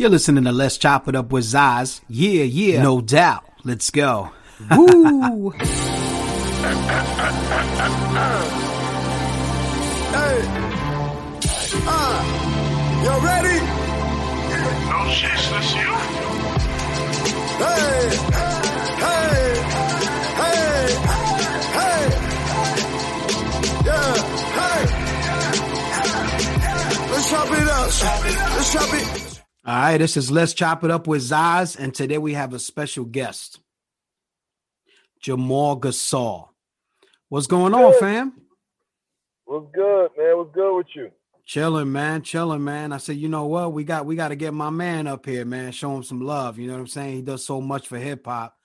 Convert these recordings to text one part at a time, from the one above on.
You're listening to Let's Chop It Up with Zaz. Yeah, yeah. No doubt. Let's go. Woo! Hey, uh, you ready? No shit, that's you. Hey, hey, hey, hey, yeah, hey. Let's chop it up. Let's chop it. All right, this is Let's Chop It Up with Zaz, and today we have a special guest, Jamal Gasol. What's going on, fam? What's good, man? What's good with you? Chilling, man. Chilling, man. I said, you know what? We got we got to get my man up here, man. Show him some love. You know what I'm saying? He does so much for hip hop,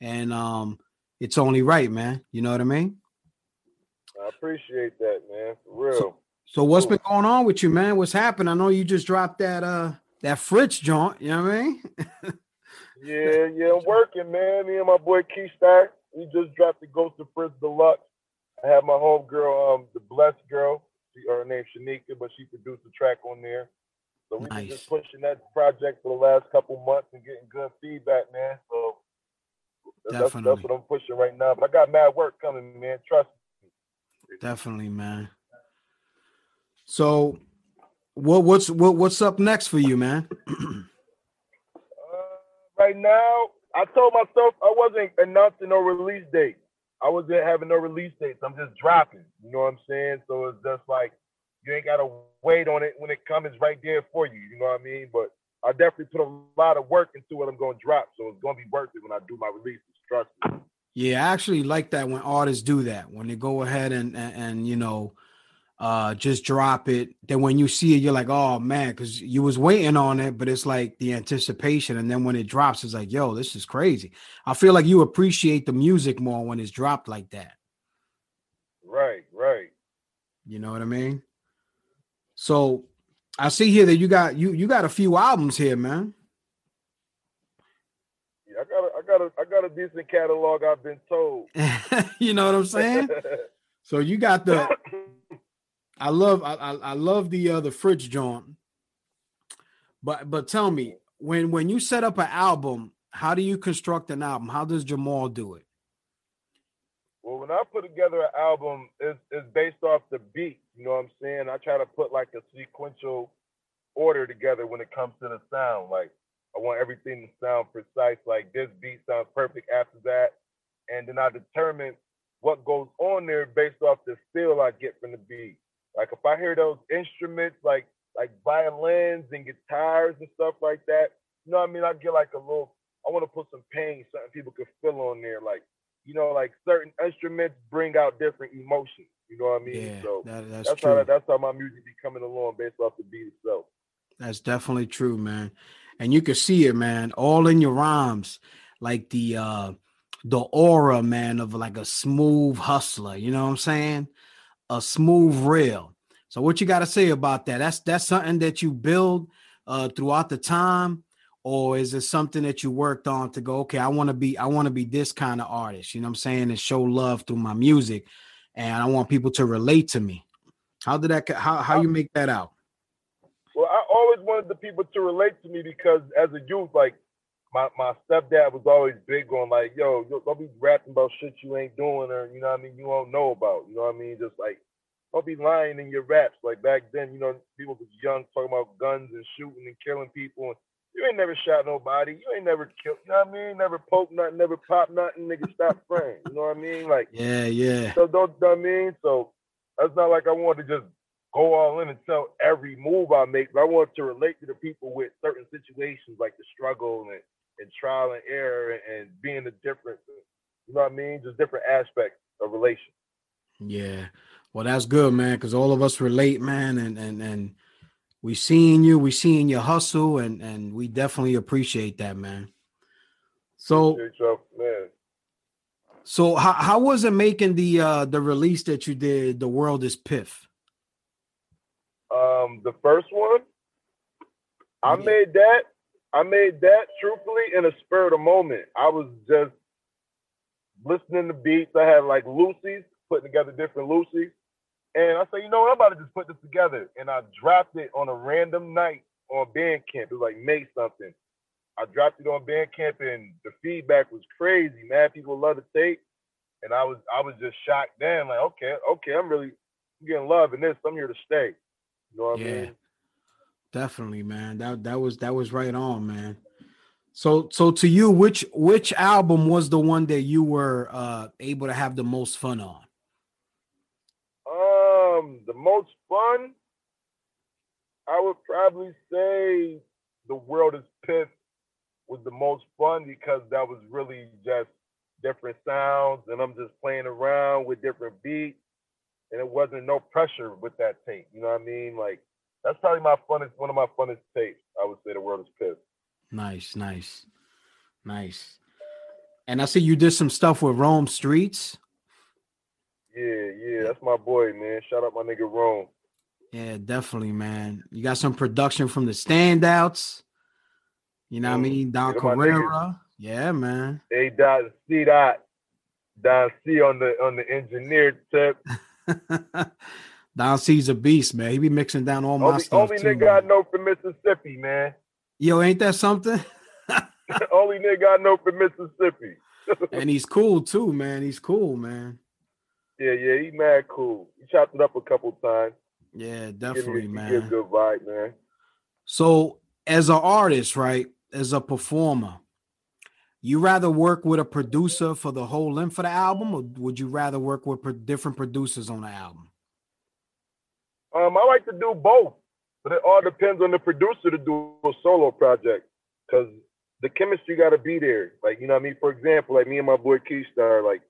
and um, it's only right, man. You know what I mean? I appreciate that, man. For real. So, so what's been going on with you, man? What's happened? I know you just dropped that uh that Fritz joint. You know what I mean? yeah, yeah, I'm working, man. Me and my boy Keystar, we just dropped the Ghost of Fritz Deluxe. I have my home girl, um, the Blessed Girl. She, her name's Shanika, but she produced the track on there. So we've Nice. been just pushing that project for the last couple months and getting good feedback, man. So that's, that's what I'm pushing right now. But I got mad work coming, man. Trust me. Definitely, man. So, what what's what what's up next for you, man? Uh, right now, I told myself I wasn't announcing no release date. I wasn't having no release dates. I'm just dropping. You know what I'm saying? So it's just like you ain't gotta wait on it when it comes. It's right there for you. You know what I mean? But I definitely put a lot of work into what I'm gonna drop. So it's gonna be worth it when I do my releases. Trust me. Yeah, I actually like that when artists do that when they go ahead and and, and you know uh just drop it then when you see it you're like oh man because you was waiting on it but it's like the anticipation and then when it drops it's like yo this is crazy i feel like you appreciate the music more when it's dropped like that Right, right. you know what i mean so i see here that you got you you got a few albums here man Yeah, I got a, I got a, I got a decent catalog. I've been told. you know what i'm saying so you got the I love I, I love the uh the Fritz joint. But but tell me, when when you set up an album, how do you construct an album? How does Jamal do it? Well, when I put together an album, it's, it's based off the beat. You know what I'm saying? I try to put like a sequential order together when it comes to the sound. Like I want everything to sound precise. Like this beat sounds perfect after that, and then I determine what goes on there based off the feel I get from the beat. Like if I hear those instruments, like like violins and guitars and stuff like that, you know what I mean? I get like a little. I want to put some pain, something people can feel on there, like you know, like certain instruments bring out different emotions. You know what I mean? Yeah, so that, that's, that's true. how that's how my music be coming along based off the beat itself. That's definitely true, man. And you can see it, man, all in your rhymes, like the uh the aura, man, of like a smooth hustler. You know what I'm saying? A smooth rail. So what you got to say about that? That's that's something that you build uh throughout the time, or is it something that you worked on to go? Okay, I want to be I want to be this kind of artist. You know what I'm saying? And show love through my music, and I want people to relate to me. How did that? How how you make that out? Well, I always wanted the people to relate to me because as a youth, like my, my stepdad was always big on like, yo, yo, don't be rapping about shit you ain't doing or you know what I mean, you don't know about. You know what I mean? Just like don't be lying in your raps. Like back then, you know, people was young talking about guns and shooting and killing people. And you ain't never shot nobody. You ain't never killed. You know what I mean? Never poke nothing. Never pop nothing. Nigga, stop praying. You know what I mean? Like Yeah, yeah. so don't know what I mean? So that's not like I wanted to just go all in and tell every move I make, but I want to relate to the people with certain situations like the struggle and, and trial and error and, and being the difference. You know what I mean? Just different aspects of relation. Yeah. Well, that's good, man, because all of us relate, man, and and and we seeing you, we seeing your hustle, and and we definitely appreciate that, man. So man. so how how was it making the uh the release that you did, The World is Piff? Um, the first one, I Yeah. made that. I made that truthfully in a spur of the moment. I was just listening to beats. I had like Lucy's, putting together different Lucy's. And I said, you know what, I'm about to just put this together. And I dropped it on a random night on Bandcamp. It was like May something. I dropped it on Bandcamp and the feedback was crazy, man. People love the tape. And I was I was just shocked then, like, okay, okay, I'm really getting love in this. I'm here to stay. You know what Yeah. I mean? Definitely, man. That that was that was right on, man. So so to you, which which album was the one that you were uh able to have the most fun on? Um, the most fun, I would probably say the world is Piff was the most fun because that was really just different sounds and I'm just playing around with different beats and it wasn't no pressure with that tape. You know what I mean? Like that's probably my funnest one of my funnest tapes. I would say the world is Piff. Nice, nice, nice. And I see you did some stuff with Rome Streetz. Yeah, yeah, that's my boy, man. Shout out my nigga Rome. Yeah, definitely, man. You got some production from the standouts. You know what I Mm, mean? Don yeah, my niggas. Carrera. Yeah, man. A dot C dot Don C on the on the engineer tip. Don C's a beast, man. He be mixing down all my Only, stuff only too. nigga I know from Mississippi, man. Yo, ain't that something? only nigga I know from Mississippi. and he's cool too, man. He's cool, man. Yeah, yeah, he mad cool. He chopped it up a couple times. Yeah, definitely, me, he give man. good vibe, man. So, as an artist, right, as a performer, you rather work with a producer for the whole length of the album, or would you rather work with pro- different producers on the album? Um, I like to do both, but it all depends on the producer to do a solo project, cause the chemistry got to be there. Like you know what I mean. For example, like me and my boy Keystar, like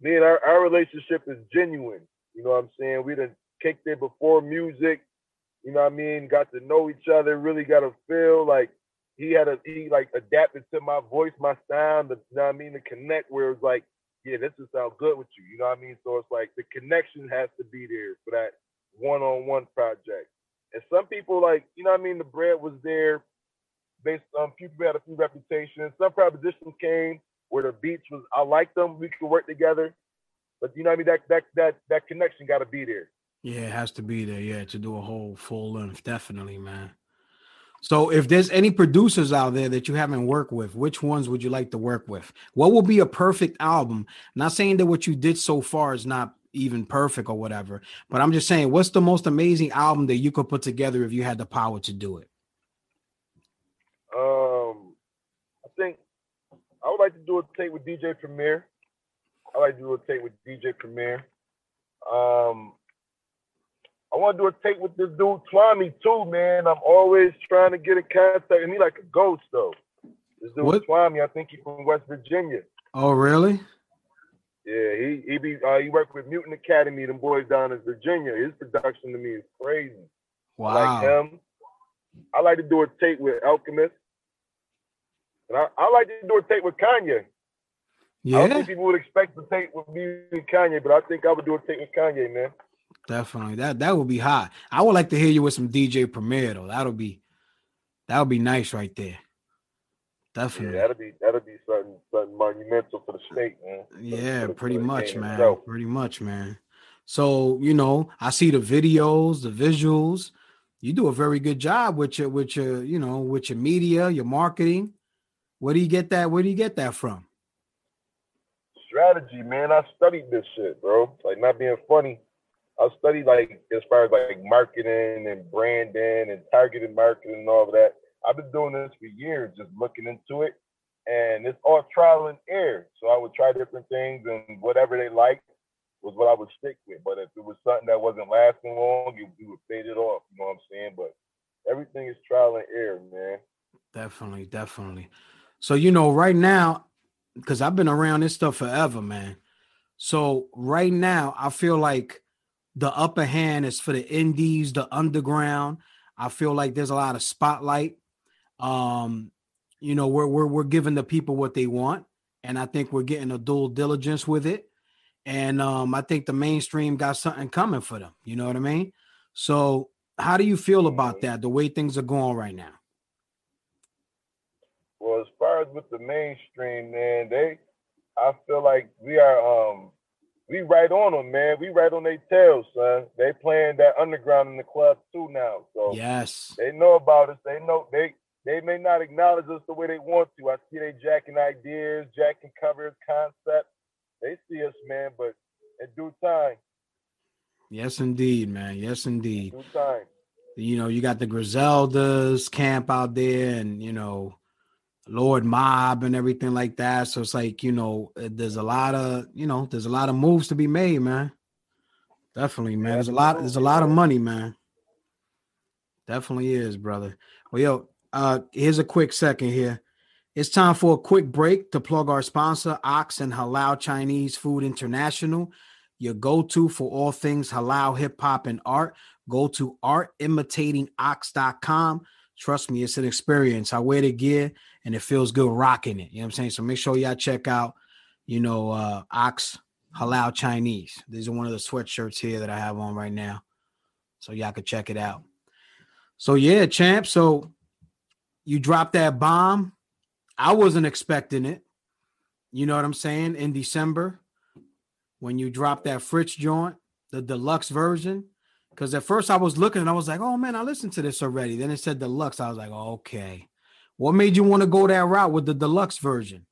me and our, our relationship is genuine. You know what I'm saying? We done kicked it before music. You know what I mean? Got to know each other. Really got to feel like he had a he like adapted to my voice, my sound. The, you know what I mean? the connect where it's like, yeah, this will sound good with you. You know what I mean? So it's like the connection has to be there for that one-on-one project. And some people like, you know what I mean? The bread was there based um, on people had a few reputations. Some propositions came where the beats was I like them, we could work together. But you know what I mean? That that that that connection got to be there. Yeah, it has to be there. Yeah, to do a whole full length, definitely, man. So, if there's any producers out there that you haven't worked with, which ones would you like to work with? What will be a perfect album? Not saying that what you did so far is not even perfect or whatever, but I'm just saying, what's the most amazing album that you could put together if you had the power to do it? Um, I think I would like to do a tape with DJ Premier. I like to do a tape with DJ Premier. Um, want to do a tape with this dude Twami too, man. I'm always trying to get in contact, and he like a ghost though. This dude What? Twami, I think he's from West Virginia. Oh, really? Yeah, he he be uh, he worked with Mutant Academy, them boys down in Virginia. His production to me is crazy. I like him. I like to do a tape with Alchemist. And I, I like to do a tape with Kanye. Yeah. I don't think people would expect to tape with me and Kanye, but I think I would do a tape with Kanye, man. Definitely. That that would be hot. I would like to hear you with some DJ Premier though. That'll be that'll be nice right there. Yeah, Definitely. that'll be that'll be something something monumental for the state, man. Yeah, for pretty for much, man. itself. Pretty much, man. So you know, I see the videos, the visuals. You do a very good job with your with your you know with your media, your marketing. Where do you get that? Where do you get that from? Strategy, man. I studied this shit, bro. Like not being funny. I studied like as far as like marketing and branding and targeted marketing and all of that. I've been doing this for years, just looking into it. And it's all trial and error. So I would try different things and whatever they liked was what I would stick with. But if it was something that wasn't lasting long, you, you would fade it off. You know what I'm saying? But everything is trial and error, man. Definitely, definitely. So you know, right now, because I've been around this stuff forever, man. So right now, I feel like the upper hand is for the indies, the underground. I feel like there's a lot of spotlight. Um, you know, we're we're we're giving the people what they want, and I think we're getting a dual diligence with it. And um, I think the mainstream got something coming for them. You know what I mean? So, how do you feel about that? The way things are going right now? Well, as far as with the mainstream, man, they I feel like we are um we right on them, man. We right on their tails, son. They playing that underground in the club too now. So Yes. they know about us. They know they they may not acknowledge us the way they want to. I see they jacking ideas, jacking covers, concepts. They see us, man, but in due time, Yes, indeed, man. Yes, in indeed. due time. You know, you got the Griseldas camp out there, and you know, Lord Mobb and everything like that. So it's like you know, uh, there's a lot of you know, there's a lot of moves to be made, man. Definitely, man. There's a lot. There's a lot of money, man. Definitely is, brother. Well, yo, uh, here's a quick second here. It's time for a quick break to plug our sponsor, Ox and Halal Chinese Food International, your go-to for all things halal, hip hop, and art. Go to artimitatingox.com. Trust me, it's an experience. I wear the gear and it feels good rocking it. You know what I'm saying? So make sure y'all check out, you know, uh Ox Halal Chinese. These are one of the sweatshirts here that I have on right now. So y'all can check it out. So yeah, champ. So you dropped that bomb. I wasn't expecting it. You know what I'm saying? In December, when you dropped that Fritz joint, the deluxe version. Because at first I was looking and I was like, oh man, I listened to this already. Then it said deluxe. I was like, okay. What made you want to go that route with the deluxe version?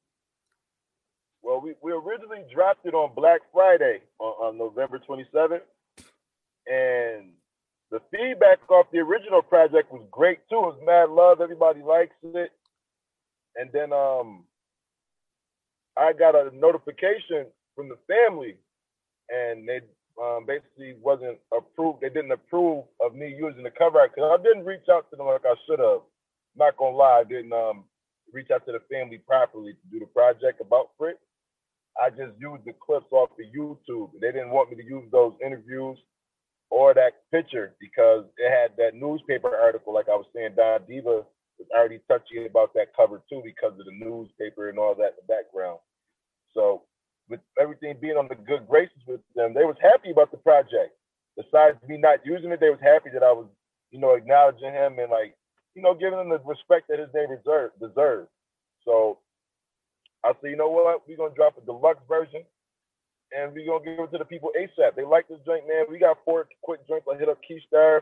Well, we, we originally dropped it on Black Friday on, on November 27th. And the feedback off the original project was great too. It was mad love. Everybody likes it. And then um I got a notification from the family and they um, basically wasn't approved. They didn't approve of me using the cover art because I didn't reach out to them like I should have. Not gonna lie, I didn't um reach out to the family properly to do the project about Fritz. I just used the clips off the YouTube. They didn't want me to use those interviews or that picture because it had that newspaper article, like I was saying, Don Diva was already touchy about that cover too because of the newspaper and all that in the background. So with everything being on the good graces with them, they was happy about the project. Besides me not using it, they was happy that I was, you know, acknowledging him and like, you know, giving them the respect that his name deserves. deserves. So I said, you know what? We're gonna drop a deluxe version and we're gonna give it to the people ASAP. They like this joint, man. We got four quick joints. I hit up Keystar.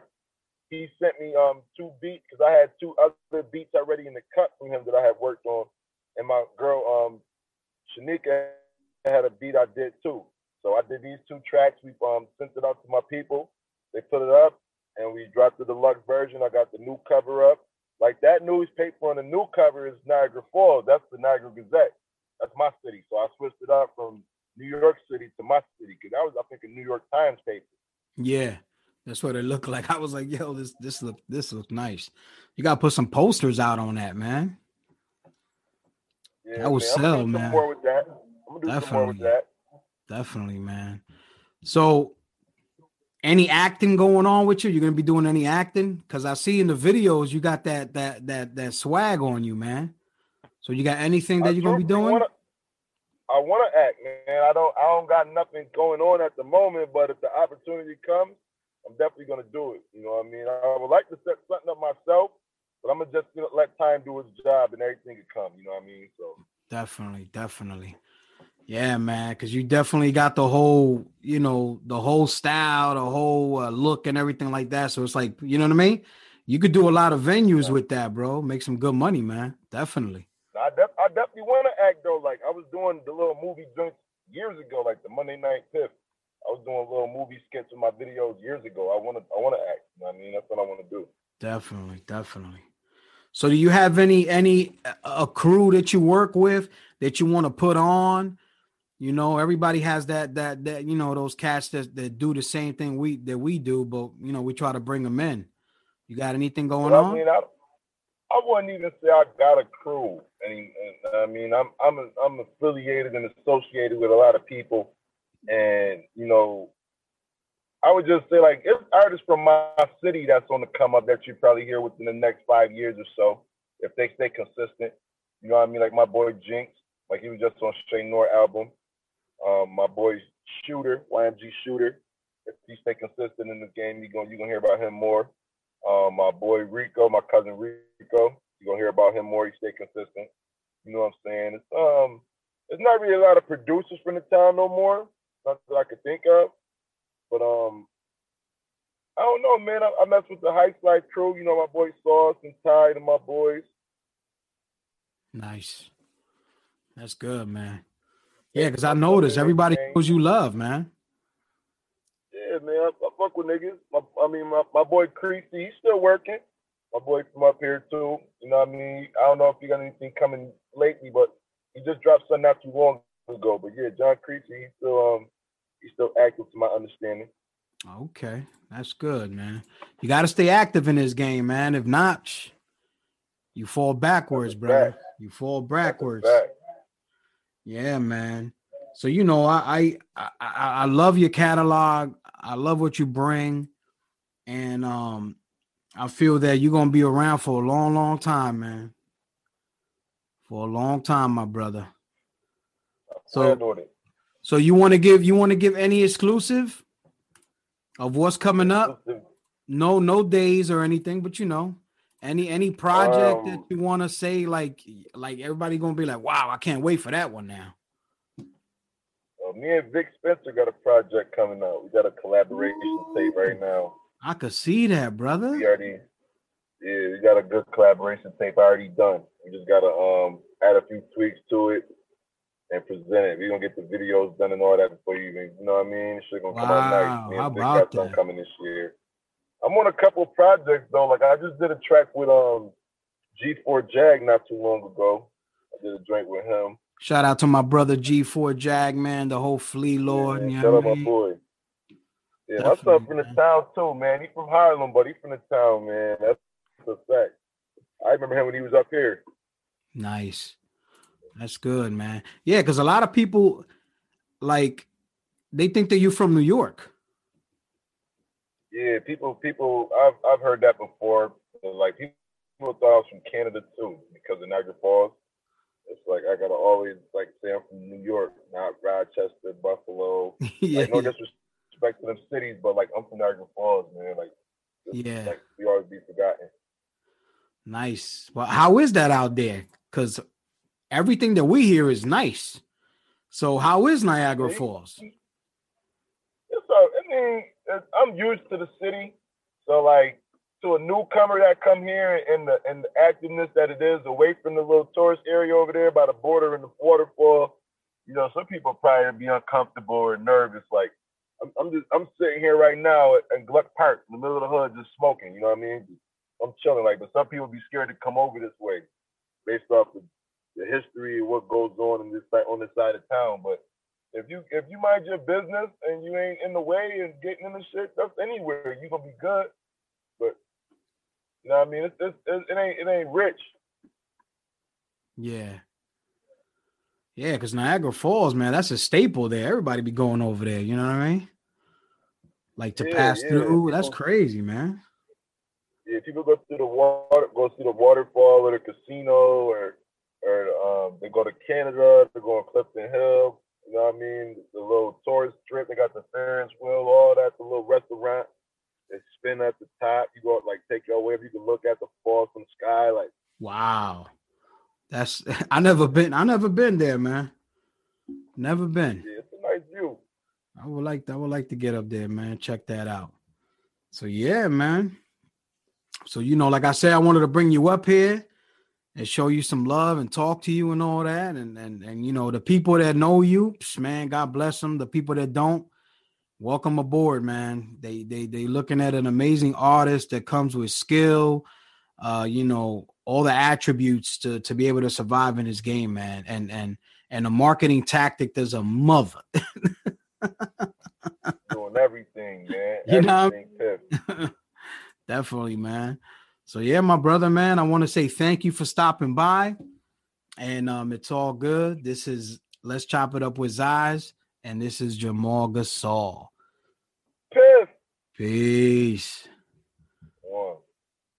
He sent me um two beats because I had two other beats already in the cut from him that I had worked on. And my girl um Shanika had a beat I did too. So I did these two tracks. We um sent it out to my people. They put it up and we dropped the deluxe version. I got the new cover up. Like that newspaper on the new cover is Niagara Falls. That's the Niagara Gazette. That's my city. So I switched it up from New York City to my city because that was I think a New York Times paper. Yeah, that's what it looked like. I was like, yo, this this look this looks nice. You gotta put some posters out on that, man. Yeah, That would man. Sell, man. more with that. I'm gonna do some more with Definitely. that. Definitely, man. So any acting going on with you? You're gonna be doing any acting? Because I see in the videos you got that that that that swag on you, man. So you got anything that I you're gonna be doing? Wanna, I want to act, man. I don't. I don't got nothing going on at the moment, but if the opportunity comes, I'm definitely gonna do it. You know what I mean? I would like to set something up myself, but I'm gonna just you know, let time do its job and everything can come. You know what I mean? So Definitely, definitely. Yeah, man, because you definitely got the whole, you know, the whole style, the whole uh, look, and everything like that. So it's like, you know what I mean? You could do a lot of venues with that, bro. Make some good money, man. Definitely. I, def- I definitely want to act though. Like I was doing the little movie joints years ago, like the Monday Night Fifth. I was doing little movie skits in my videos years ago. I want to. I want to act. You know I mean? That's what I want to do. Definitely, definitely. So do you have any any a crew that you work with that you want to put on? You know, everybody has that that that you know those cats that that do the same thing we that we do, but you know we try to bring them in. You got anything going But I on? mean, I, I wouldn't even say I got a crew. And, and I mean, I'm I'm a, I'm affiliated and associated with a lot of people, and you know, I would just say like it's artists from my city that's on the come up that you probably hear within the next five years or so if they stay consistent. You know what I mean? Like my boy Jinx, like he was just on Shay Nor album. Um, my boy Shooter, YMG Shooter. If he stay consistent in this game, you gonna you gonna hear about him more. Um, my boy Rico, my cousin Rico, you gonna hear about him more. He stay consistent. You know what I'm saying? It's um, there's not really a lot of producers from the town no more. not that I could think of. But um, I don't know, man. I, I mess with the Heights Life crew. You know, my boy Sauce and Ty and my boys. Nice. That's good, man. Yeah, because I noticed everybody knows you love, man. Yeah, man. I, I fuck with niggas. My, I mean, my, my boy Creasy, he's still working. My boy from up here too. You know what I mean? I don't know if you got anything coming lately, but he just dropped something not too long ago. But yeah, John Creasy, he's still um he's still active to my understanding. Okay, that's good, man. You got to stay active in this game, man. If not, you fall backwards, bro. You fall backwards. Yeah, man. So you know, I, I I I love your catalog. I love what you bring, and um, I feel that you're gonna be around for a long, long time, man. For a long time, my brother. So, so you want to give you want to give any exclusive of what's coming up? No, no days or anything, but you know, any any project um, that you want to say, like like everybody gonna be like, wow, I can't wait for that one now. Well, me and Vic Spencer got a project coming out. We got a collaboration Ooh. tape right now. I could see that, brother. We already, yeah, we got a good collaboration tape already done. We just gotta um add a few tweaks to it and present it. We're gonna get the videos done and all that before you even, you know what I mean? Shit gonna wow. come out nice. Me and How about that? coming this year. I'm on a couple projects though. Like I just did a track with um G4 Jag not too long ago. I did a drink with him. Shout out to my brother G4 Jag, man, the whole Flee Lord. Yeah, shout out my boy. Yeah, Definitely, my son from the man. town too, man. He from Harlem, but he from the town, man. That's a fact. I remember him when he was up here. Nice. That's good, man. Yeah, because a lot of people like they think that you're from New York. Yeah, people, people, I've I've heard that before. Like people thought I was from Canada too because of Niagara Falls. It's like I gotta always like say I'm from New York, not Rochester, Buffalo. yeah. Like no disrespect to them cities, but like I'm from Niagara Falls, man. Like yeah, like we always be forgotten. Nice. Well, how is that out there? Because everything that we hear is nice. So how is Niagara Falls? It's a, I mean, I'm used to the city, so like to a newcomer that come here and the and the activeness that it is away from the little tourist area over there by the border and the waterfall, you know, some people probably be uncomfortable or nervous. Like I'm, I'm just I'm sitting here right now at, at Gluck Park in the middle of the hood just smoking. You know what I mean? I'm chilling. Like, but some people be scared to come over this way based off the, the history of what goes on in this on this side of town. But if you if you mind your business and you ain't in the way and getting in the shit, that's anywhere you gonna be good. But you know what I mean? It's, it's, it ain't it ain't rich. Yeah. Yeah, because Niagara Falls, man, that's a staple there. Everybody be going over there. You know what I mean? Like to yeah, pass yeah. through. That's crazy, man. Yeah, people go through the water, go see the waterfall or the casino, or or um, they go to Canada. They go on Clifton Hill. Know what I mean? The little tourist trip. They got the Ferris wheel, all that. The little restaurant. They spin at the top. You go like take your wave. You can look at the falls from the sky. Like wow, that's I never been. I never been there, man. Never been. Yeah, it's a nice view. I would like. I would like to get up there, man. Check that out. So yeah, man. So you know, like I said, I wanted to bring you up here and show you some love and talk to you and all that. And and and you know, the people that know you, man, God bless them. The people that don't, welcome aboard, man. They they they looking at an amazing artist that comes with skill, uh, you know, all the attributes to to be able to survive in this game, man. And and and a marketing tactic there's a mother. Doing everything, man. You everything know, definitely, man. So yeah, my brother, man, I want to say thank you for stopping by. And um, it's all good. This is let's chop it up with Zaz, and this is Jamal Gasol. Peace. Peace.